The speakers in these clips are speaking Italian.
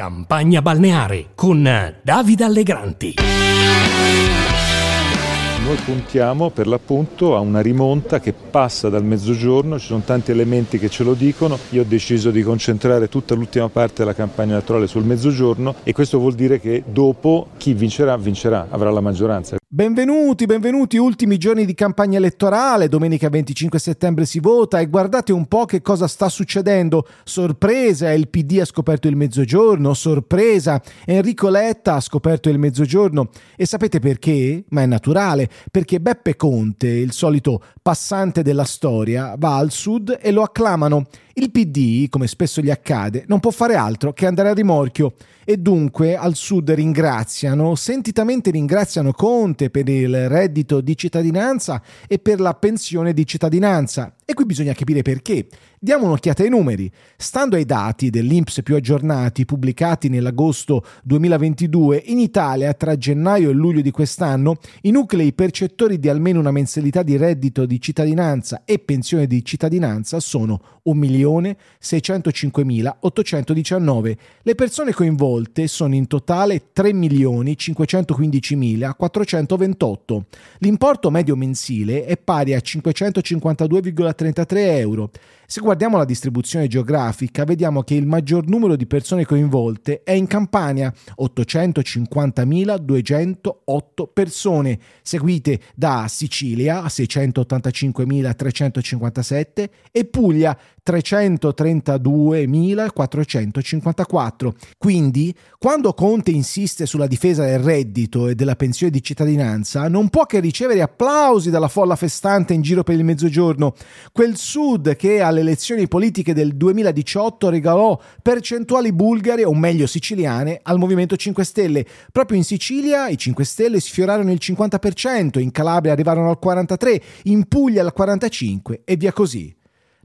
Campagna balneare con Davide Allegranti. Noi puntiamo per l'appunto a una rimonta che passa dal mezzogiorno, ci sono tanti elementi che ce lo dicono, io ho deciso di concentrare tutta l'ultima parte della campagna elettorale sul mezzogiorno e questo vuol dire che dopo chi vincerà vincerà, avrà la maggioranza. Benvenuti, benvenuti, ultimi giorni di campagna elettorale, domenica 25 settembre si vota e guardate un po' che cosa sta succedendo. Sorpresa, il PD ha scoperto il mezzogiorno, sorpresa, Enrico Letta ha scoperto il mezzogiorno e sapete perché? Ma è naturale, perché Beppe Conte, il solito passante della storia, va al sud e lo acclamano. Il PD, come spesso gli accade, non può fare altro che andare a rimorchio e dunque al sud ringraziano, sentitamente ringraziano Conte per il reddito di cittadinanza e per la pensione di cittadinanza. E qui bisogna capire perché. Diamo un'occhiata ai numeri. Stando ai dati dell'Inps più aggiornati pubblicati nell'agosto 2022, in Italia tra gennaio e luglio di quest'anno i nuclei percettori di almeno una mensilità di reddito di cittadinanza e pensione di cittadinanza sono 1.605.819. Le persone coinvolte sono in totale 3.515.428. L'importo medio mensile è pari a 552,33 euro. Se guardiamo la distribuzione geografica, vediamo che il maggior numero di persone coinvolte è in Campania, 850.208 persone, seguite da Sicilia, 685.357 e Puglia, 332.454. Quindi, quando Conte insiste sulla difesa del reddito e della pensione di cittadinanza, non può che ricevere applausi dalla folla festante in giro per il mezzogiorno. Quel sud che alle elezioni politiche del 2018 regalò percentuali bulgare, o meglio siciliane, al Movimento 5 Stelle. Proprio in Sicilia i 5 Stelle sfiorarono il 50%, in Calabria arrivarono al 43%, in Puglia al 45% e via così.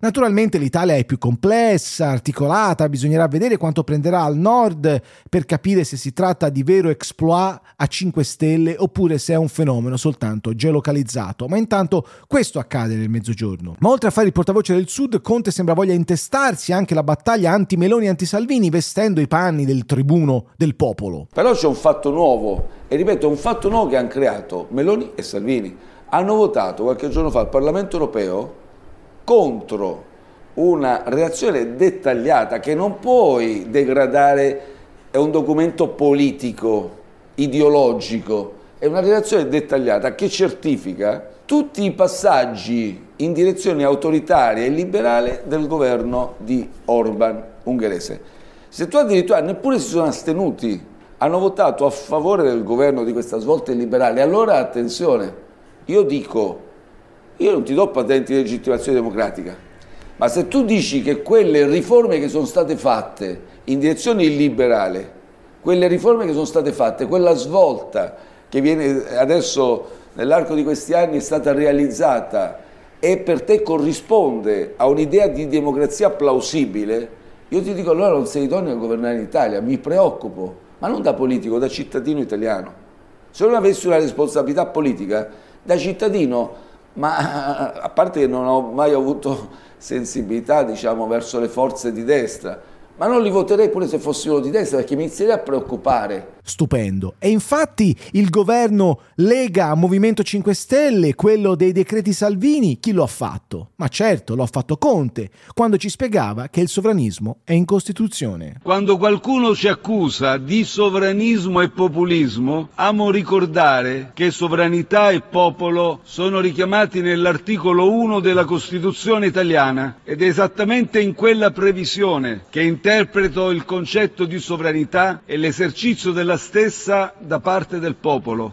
Naturalmente l'Italia è più complessa, articolata, bisognerà vedere quanto prenderà al nord per capire se si tratta di vero exploit a 5 stelle oppure se è un fenomeno soltanto geolocalizzato. Ma intanto questo accade nel mezzogiorno. Ma oltre a fare il portavoce del sud, Conte sembra voglia intestarsi anche la battaglia anti-Meloni e anti-Salvini vestendo i panni del tribuno del popolo. Però c'è un fatto nuovo e ripeto, un fatto nuovo che hanno creato Meloni e Salvini. Hanno votato qualche giorno fa al Parlamento europeo contro una reazione dettagliata che non puoi degradare, è un documento politico, ideologico, è una relazione dettagliata che certifica tutti i passaggi in direzione autoritaria e liberale del governo di Orban ungherese. Se tu addirittura neppure si sono astenuti, hanno votato a favore del governo di questa svolta illiberale, allora attenzione, io dico io non ti do patenti di legittimazione democratica, ma se tu dici che quelle riforme che sono state fatte in direzione illiberale, quelle riforme che sono state fatte, quella svolta che viene adesso nell'arco di questi anni è stata realizzata e per te corrisponde a un'idea di democrazia plausibile, io ti dico allora non sei idoneo a governare l'Italia, mi preoccupo, ma non da politico, da cittadino italiano. Se non avessi una responsabilità politica, da cittadino ma a parte che non ho mai avuto sensibilità diciamo, verso le forze di destra, ma non li voterei pure se fossero di destra perché mi inizierei a preoccupare. Stupendo. E infatti il governo Lega Movimento 5 Stelle, quello dei decreti Salvini, chi lo ha fatto? Ma certo, lo ha fatto Conte, quando ci spiegava che il sovranismo è in Costituzione. Quando qualcuno ci accusa di sovranismo e populismo, amo ricordare che sovranità e popolo sono richiamati nell'articolo 1 della Costituzione italiana ed è esattamente in quella previsione che in interpreto il concetto di sovranità e l'esercizio della stessa da parte del popolo.